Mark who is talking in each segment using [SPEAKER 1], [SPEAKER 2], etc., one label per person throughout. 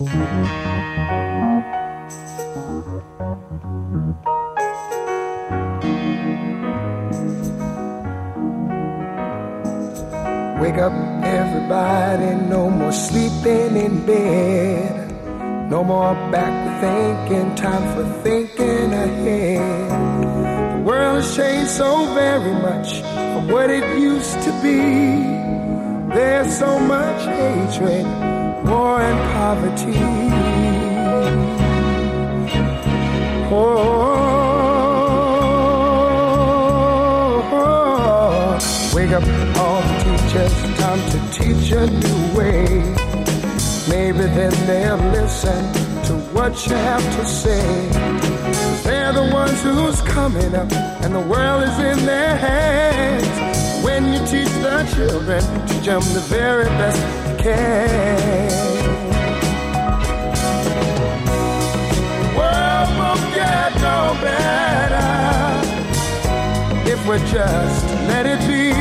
[SPEAKER 1] Wake up, everybody, no more sleeping in bed. No more backward thinking, time for thinking ahead. The world has changed so very much from what it used to be. There's so much hatred, war, and poverty. Oh, wake up all the teachers, time to teach a new way. Maybe then they'll listen to what you have to say. They're the ones who's coming up, and the world is in their hands. When you teach the children, teach them the very best can. world won't get no better if we just let it be.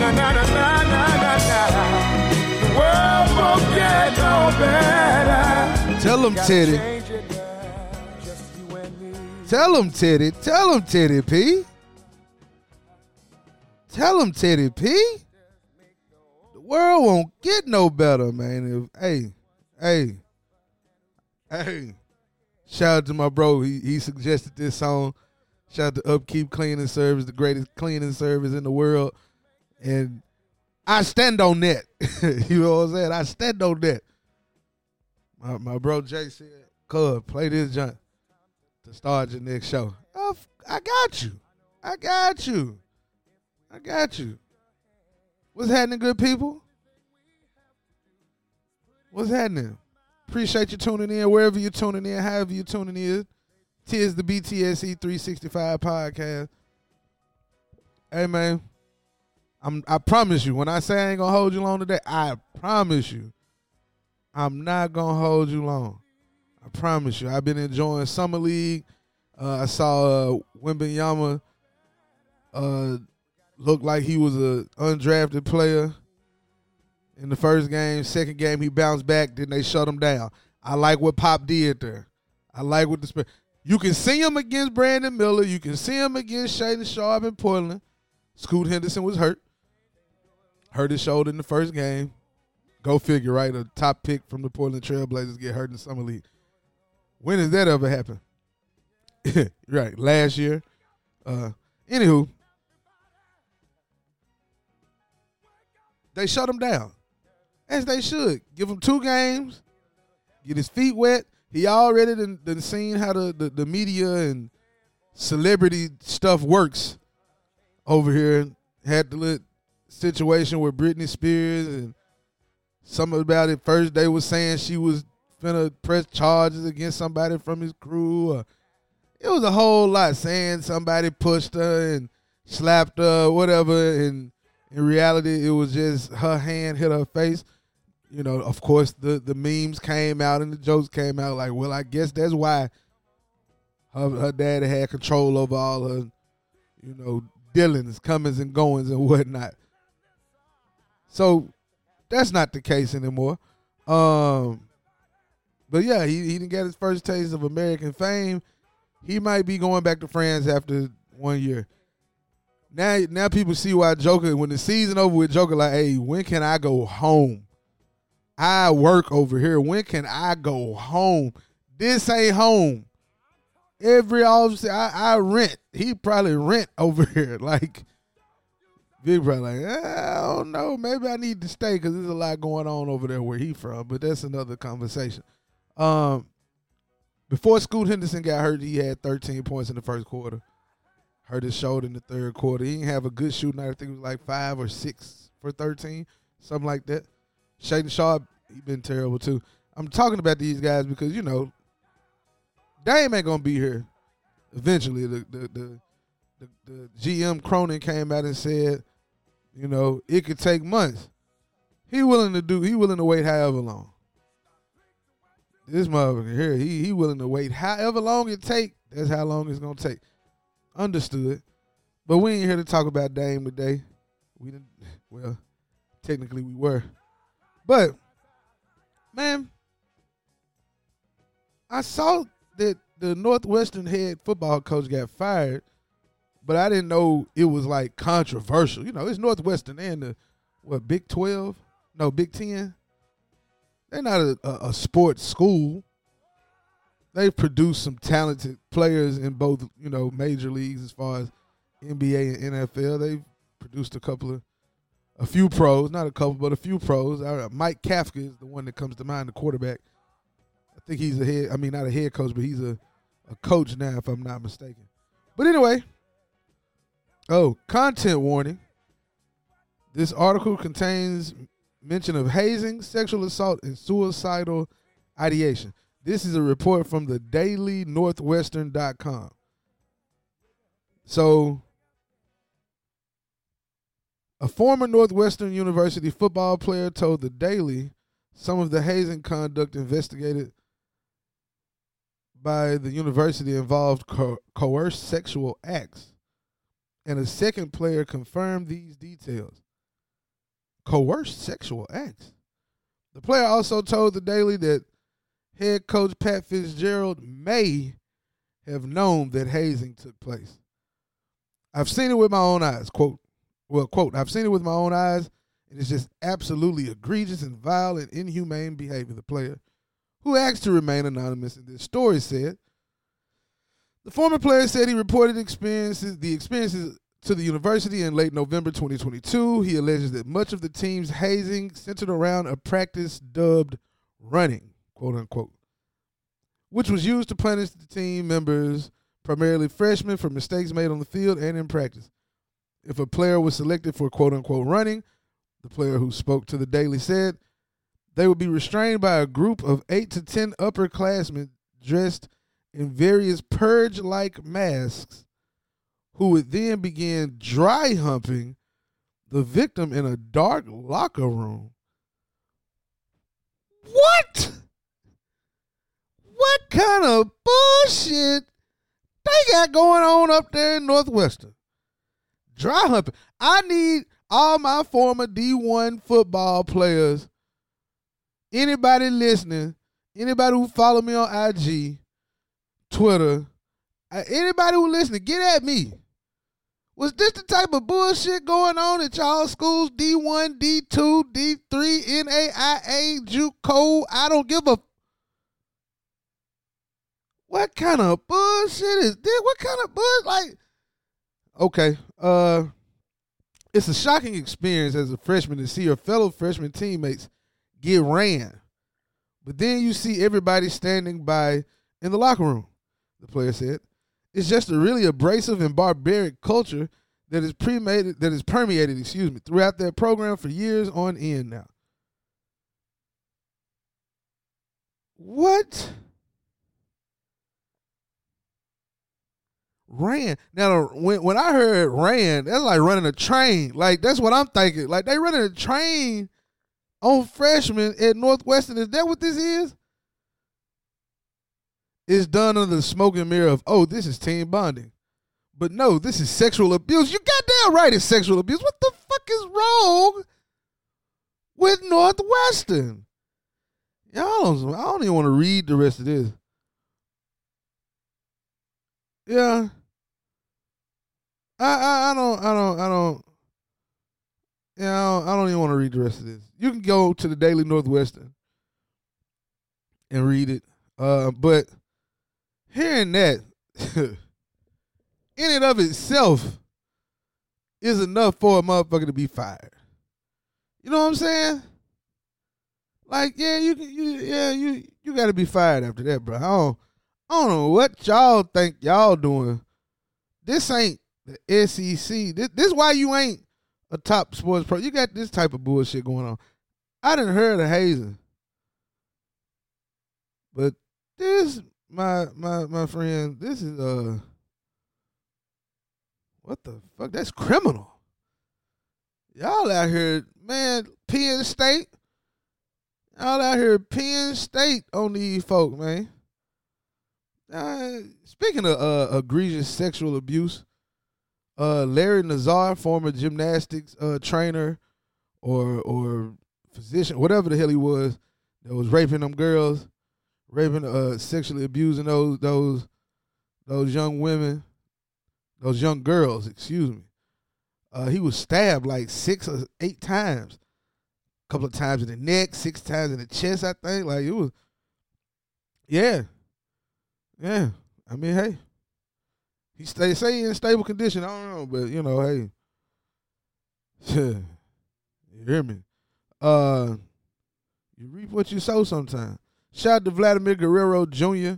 [SPEAKER 1] Na na na na na na na. The world won't get no better.
[SPEAKER 2] Tell 'em,
[SPEAKER 1] Gotta
[SPEAKER 2] Teddy.
[SPEAKER 1] change it now, just you and me.
[SPEAKER 2] Tell him, Teddy. Tell him, Teddy P. Tell him, Teddy P. World won't get no better, man. If, hey, hey, hey. Shout out to my bro. He he suggested this song. Shout out to Upkeep Cleaning Service, the greatest cleaning service in the world. And I stand on that. you know what I'm saying? I stand on that. My my bro Jay said, Cuz, play this junk to start your next show. I, I got you. I got you. I got you. What's happening, good people? What's happening? Appreciate you tuning in wherever you're tuning in, however you're tuning in. Tis the BTSE 365 podcast. Hey man, I'm I promise you, when I say I ain't gonna hold you long today, I promise you, I'm not gonna hold you long. I promise you. I've been enjoying summer league. Uh, I saw uh, Wembanyama uh, look like he was a undrafted player in the first game. Second game, he bounced back. Then they shut him down. I like what Pop did there. I like what the you can see him against Brandon Miller. You can see him against Shaedon Sharpe in Portland. Scoot Henderson was hurt. Hurt his shoulder in the first game. Go figure, right? A top pick from the Portland Trailblazers get hurt in the summer league. When has that ever happened? right, last year. Uh, anywho, they shut him down, as they should. Give him two games, get his feet wet. He already done, done seen how the, the, the media and celebrity stuff works over here. Had the lit situation with Britney Spears and something about it. First, they was saying she was finna press charges against somebody from his crew. Or it was a whole lot saying somebody pushed her and slapped her, whatever. And in reality, it was just her hand hit her face. You know, of course, the the memes came out and the jokes came out. Like, well, I guess that's why her her daddy had control over all her, you know, dealings, comings and goings and whatnot. So that's not the case anymore. Um, but yeah, he he didn't get his first taste of American fame. He might be going back to France after one year. Now, now people see why Joker. When the season over with Joker, like, hey, when can I go home? I work over here. When can I go home? This ain't home. Every office I, I rent. He probably rent over here. Like, Big probably like, eh, I don't know. Maybe I need to stay because there's a lot going on over there where he from. But that's another conversation. Um, before Scoot Henderson got hurt, he had 13 points in the first quarter. Hurt his shoulder in the third quarter. He didn't have a good shooting night. I think it was like five or six for 13, something like that. Shaedon Sharpe, he been terrible too. I'm talking about these guys because, you know, Dame ain't gonna be here eventually. The the the, the, the GM Cronin came out and said, you know, it could take months. He willing to do. He willing to wait however long. This motherfucker here, he he willing to wait however long it take. That's how long it's gonna take. Understood. But we ain't here to talk about Dame today. We didn't. Well, technically we were, but man, I saw that the Northwestern head football coach got fired, but I didn't know it was like controversial. You know, it's Northwestern and the what Big Twelve, no Big Ten. They're not a, a, a sports school. They've produced some talented players in both, you know, major leagues as far as NBA and NFL. They've produced a couple of, a few pros, not a couple, but a few pros. Mike Kafka is the one that comes to mind, the quarterback. I think he's a head. I mean, not a head coach, but he's a, a coach now, if I'm not mistaken. But anyway, oh, content warning. This article contains mention of hazing, sexual assault, and suicidal ideation. This is a report from the dailynorthwestern.com. So, a former Northwestern University football player told the Daily some of the hazing conduct investigated by the university involved co- coerced sexual acts. And a second player confirmed these details. Coerced sexual acts. The player also told the Daily that head coach Pat Fitzgerald may have known that hazing took place. I've seen it with my own eyes, quote. Well, quote, I've seen it with my own eyes, and it's just absolutely egregious and vile and inhumane behavior, the player, who asked to remain anonymous in this story said. The former player said he reported experiences the experiences to the university in late November 2022. He alleges that much of the team's hazing centered around a practice dubbed running quote unquote, which was used to punish the team members, primarily freshmen, for mistakes made on the field and in practice. If a player was selected for quote unquote running, the player who spoke to the Daily said they would be restrained by a group of eight to ten upperclassmen dressed in various purge like masks who would then begin dry humping the victim in a dark locker room. What? What kind of bullshit they got going on up there in Northwestern? Dry humping. I need all my former D1 football players, anybody listening, anybody who follow me on IG, Twitter, uh, anybody who listening, get at me. Was this the type of bullshit going on at y'all schools? D1, D2, D3, NAIA, JUCO. I don't give a what kind of bullshit is this? What kind of bullshit? Like, okay, uh, it's a shocking experience as a freshman to see your fellow freshman teammates get ran. But then you see everybody standing by in the locker room, the player said. It's just a really abrasive and barbaric culture that is premade that is permeated, excuse me, throughout their program for years on end now. What? Ran. Now, when when I heard ran, that's like running a train. Like that's what I'm thinking. Like they running a train on freshmen at Northwestern. Is that what this is? It's done under the smoke and mirror of oh, this is team bonding. But no, this is sexual abuse. You goddamn right, it's sexual abuse. What the fuck is wrong with Northwestern? Y'all I don't even want to read the rest of this. Yeah. I, I, I don't I don't I don't yeah, I don't, I don't even want to read the rest of this. You can go to the Daily Northwestern and read it. Uh, but hearing that in and of itself is enough for a motherfucker to be fired. You know what I'm saying? Like, yeah, you can, you, yeah, you, you got to be fired after that, bro. I don't, I don't know what y'all think y'all doing. This ain't the SEC. This, this is why you ain't a top sports pro. You got this type of bullshit going on. I didn't heard of hazing, but this my my my friend, this is uh what the fuck? That's criminal. Y'all out here, man, Penn State. Y'all out here Penn State on these folk, man. Uh, speaking of uh, egregious sexual abuse, uh, Larry Nassar, former gymnastics uh, trainer or or physician, whatever the hell he was, that was raping them girls, raping, uh, sexually abusing those those those young women, those young girls. Excuse me. Uh, he was stabbed like six or eight times, a couple of times in the neck, six times in the chest. I think like it was. Yeah, yeah. I mean, hey, he stay say in stable condition. I don't know, but you know, hey, you hear me? Uh, you reap what you sow. Sometimes. Shout out to Vladimir Guerrero Jr.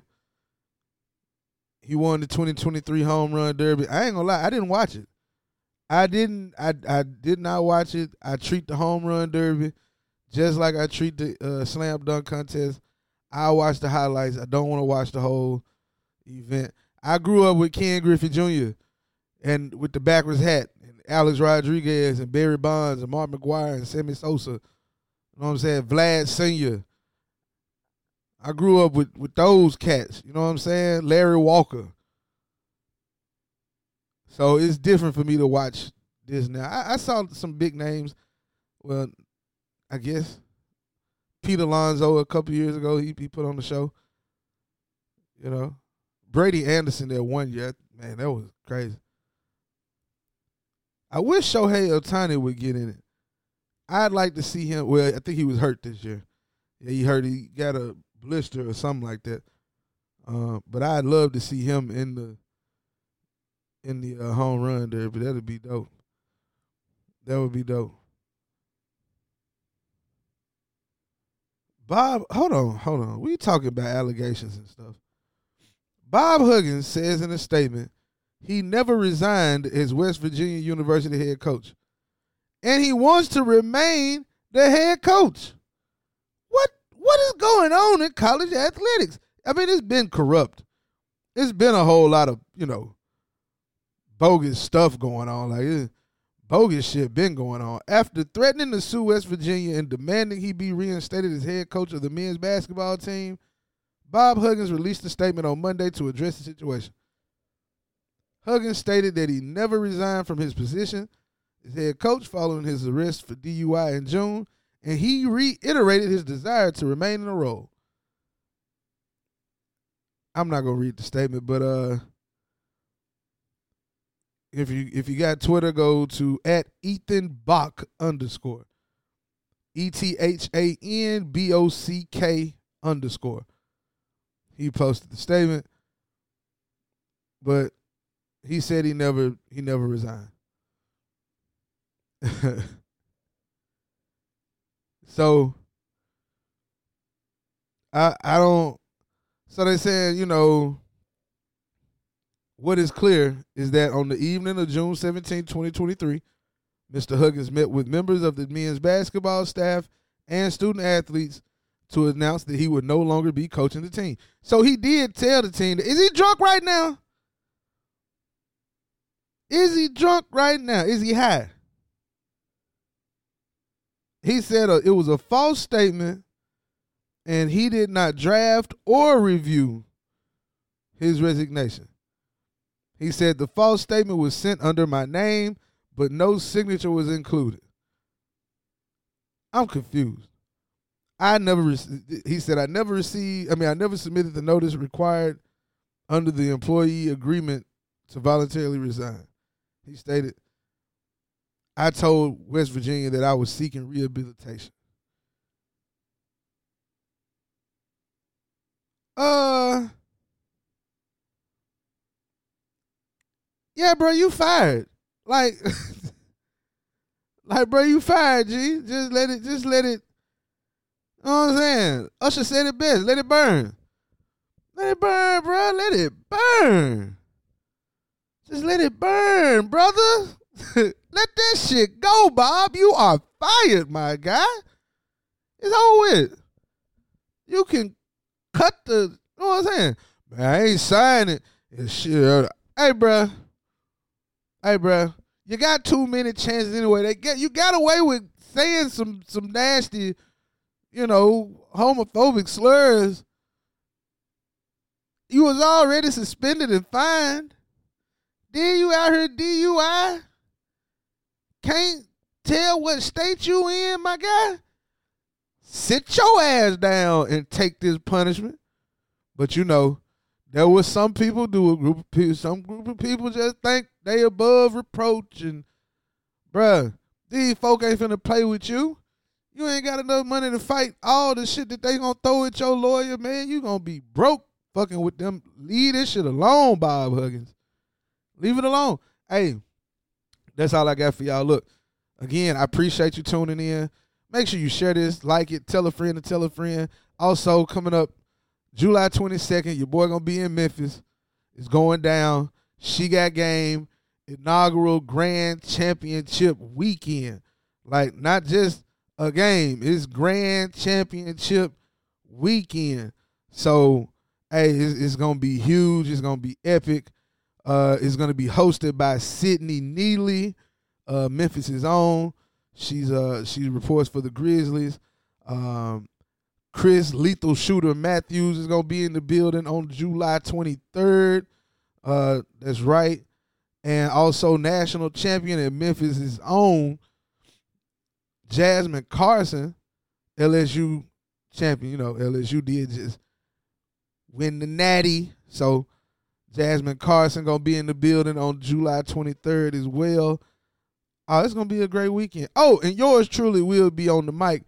[SPEAKER 2] He won the 2023 home run derby. I ain't gonna lie, I didn't watch it. I didn't. I I did not watch it. I treat the home run derby just like I treat the uh, slam dunk contest. I watch the highlights. I don't want to watch the whole event. I grew up with Ken Griffey Jr. and with the backwards hat and Alex Rodriguez and Barry Bonds and Mark McGwire and Sammy Sosa. You know what I'm saying? Vlad Senior. I grew up with with those cats. You know what I'm saying? Larry Walker. So it's different for me to watch this now. I, I saw some big names. Well, I guess Pete Alonso a couple years ago he he put on the show. You know, Brady Anderson there one year. Man, that was crazy. I wish Shohei Ohtani would get in it. I'd like to see him. Well, I think he was hurt this year. Yeah, he hurt. He got a blister or something like that. Uh, but I'd love to see him in the in the uh, home run there. But that'd be dope. That would be dope. Bob, hold on, hold on. We talking about allegations and stuff. Bob Huggins says in a statement he never resigned as West Virginia University head coach, and he wants to remain the head coach. What what is going on in college athletics? I mean, it's been corrupt. It's been a whole lot of you know bogus stuff going on. Like bogus shit been going on. After threatening to sue West Virginia and demanding he be reinstated as head coach of the men's basketball team, Bob Huggins released a statement on Monday to address the situation. Huggins stated that he never resigned from his position as head coach following his arrest for DUI in June, and he reiterated his desire to remain in the role. I'm not gonna read the statement, but uh if you if you got Twitter, go to at Ethan Bock underscore. E T H A N B O C K underscore. He posted the statement, but he said he never he never resigned. so I I don't so they said, you know, what is clear is that on the evening of June 17, 2023, Mr. Huggins met with members of the men's basketball staff and student athletes to announce that he would no longer be coaching the team. So he did tell the team, is he drunk right now? Is he drunk right now? Is he high? He said uh, it was a false statement and he did not draft or review his resignation. He said the false statement was sent under my name, but no signature was included. I'm confused. I never, re- he said, I never received, I mean, I never submitted the notice required under the employee agreement to voluntarily resign. He stated, I told West Virginia that I was seeking rehabilitation. Uh, yeah, bro, you fired. Like, like, bro, you fired, G. Just let it, just let it. You know what I'm saying? Usher said it best. Let it burn. Let it burn, bro. Let it burn. Just let it burn, brother. let that shit go, Bob. You are fired, my guy. It's over with. You can cut the, you know what I'm saying? Man, I ain't signing and shit. Hey, bro. Hey, bro. You got too many chances anyway. They get you got away with saying some some nasty, you know, homophobic slurs. You was already suspended and fined. Then you out here DUI. Can't tell what state you in, my guy. Sit your ass down and take this punishment. But you know, there was some people do a group of people, some group of people just think they above reproach and bruh, these folk ain't finna play with you. You ain't got enough money to fight all the shit that they gonna throw at your lawyer, man. You gonna be broke fucking with them. Leave this shit alone, Bob Huggins. Leave it alone. Hey, that's all I got for y'all. Look, again, I appreciate you tuning in. Make sure you share this, like it, tell a friend to tell a friend. Also, coming up July 22nd, your boy gonna be in Memphis. It's going down. She got game, inaugural grand championship weekend. Like not just a game, it's grand championship weekend. So, hey, it's, it's gonna be huge. It's gonna be epic. Uh, it's gonna be hosted by Sydney Neely, uh, Memphis' own. She's uh she reports for the Grizzlies. Um, Chris Lethal Shooter Matthews is gonna be in the building on July 23rd. Uh, that's right. And also national champion in Memphis' own Jasmine Carson, LSU champion. You know, LSU did just win the natty. So Jasmine Carson gonna be in the building on July 23rd as well. Oh, it's gonna be a great weekend. Oh, and yours truly will be on the mic.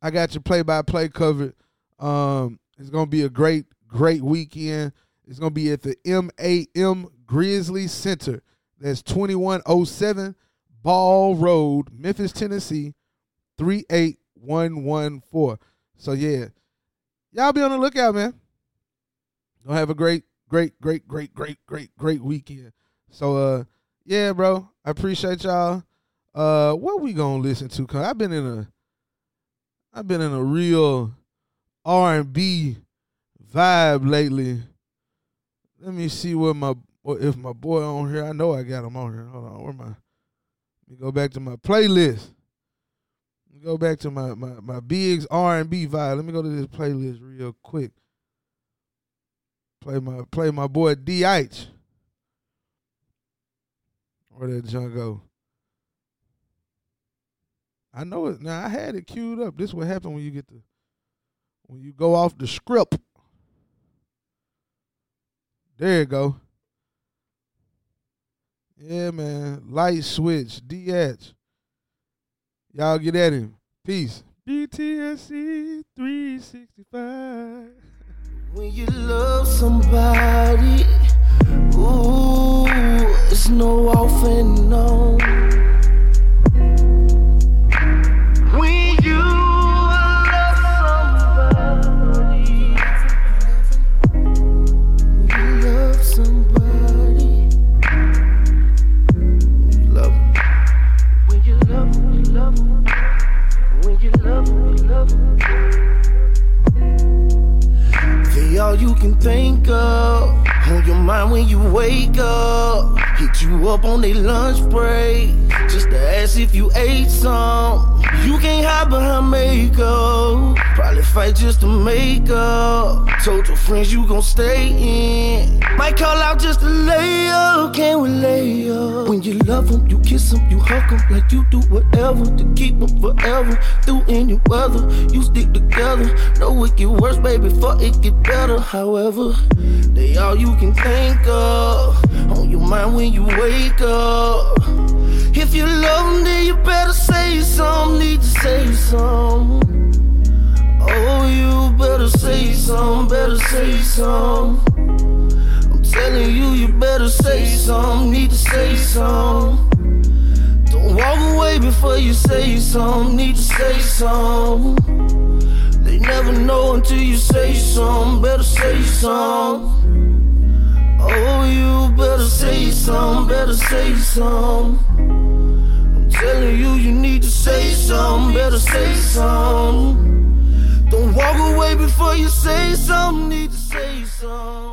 [SPEAKER 2] I got your play by play covered. Um, it's gonna be a great, great weekend. It's gonna be at the MAM Grizzly Center. That's 2107 Ball Road, Memphis, Tennessee, 38114. So yeah. Y'all be on the lookout, man. Gonna have a great, great, great, great, great, great, great weekend. So uh yeah, bro. I appreciate y'all. Uh what we gonna listen to? Cause I've been in a I've been in a real R and B vibe lately. Let me see what my if my boy on here. I know I got him on here. Hold on, where my? Let me go back to my playlist. Go back to my my my Biggs R and B vibe. Let me go to this playlist real quick. Play my play my boy D H. Where that junk go? I know it now. I had it queued up. This what happen when you get the when you go off the script. There you go. Yeah, man. Light switch. DH. Y'all get at him. Peace. BTSC 365.
[SPEAKER 3] When you love somebody, ooh, it's no up on their lunch break. Just to ask if you ate some. You can't hide behind makeup. Probably fight just to make up. Told your friends you gon' stay in. Might call out just to lay up. Can't we lay up? When you love them, you kiss them, you hug them like you do whatever to keep them forever. Through any weather, you stick together. Know it get worse, baby, before it get better. However, they all you can think of. On your mind when you wake up. If you love then you better say something. Need to say something. Oh, you better say something. Better say something. I'm telling you, you better say something. Need to say something. Don't walk away before you say something. Need to say something. They never know until you say something. Better say something. Oh, you better say something. Better say something. I'm telling you, you need to say something. Better say something. Don't walk away before you say something, need to say something.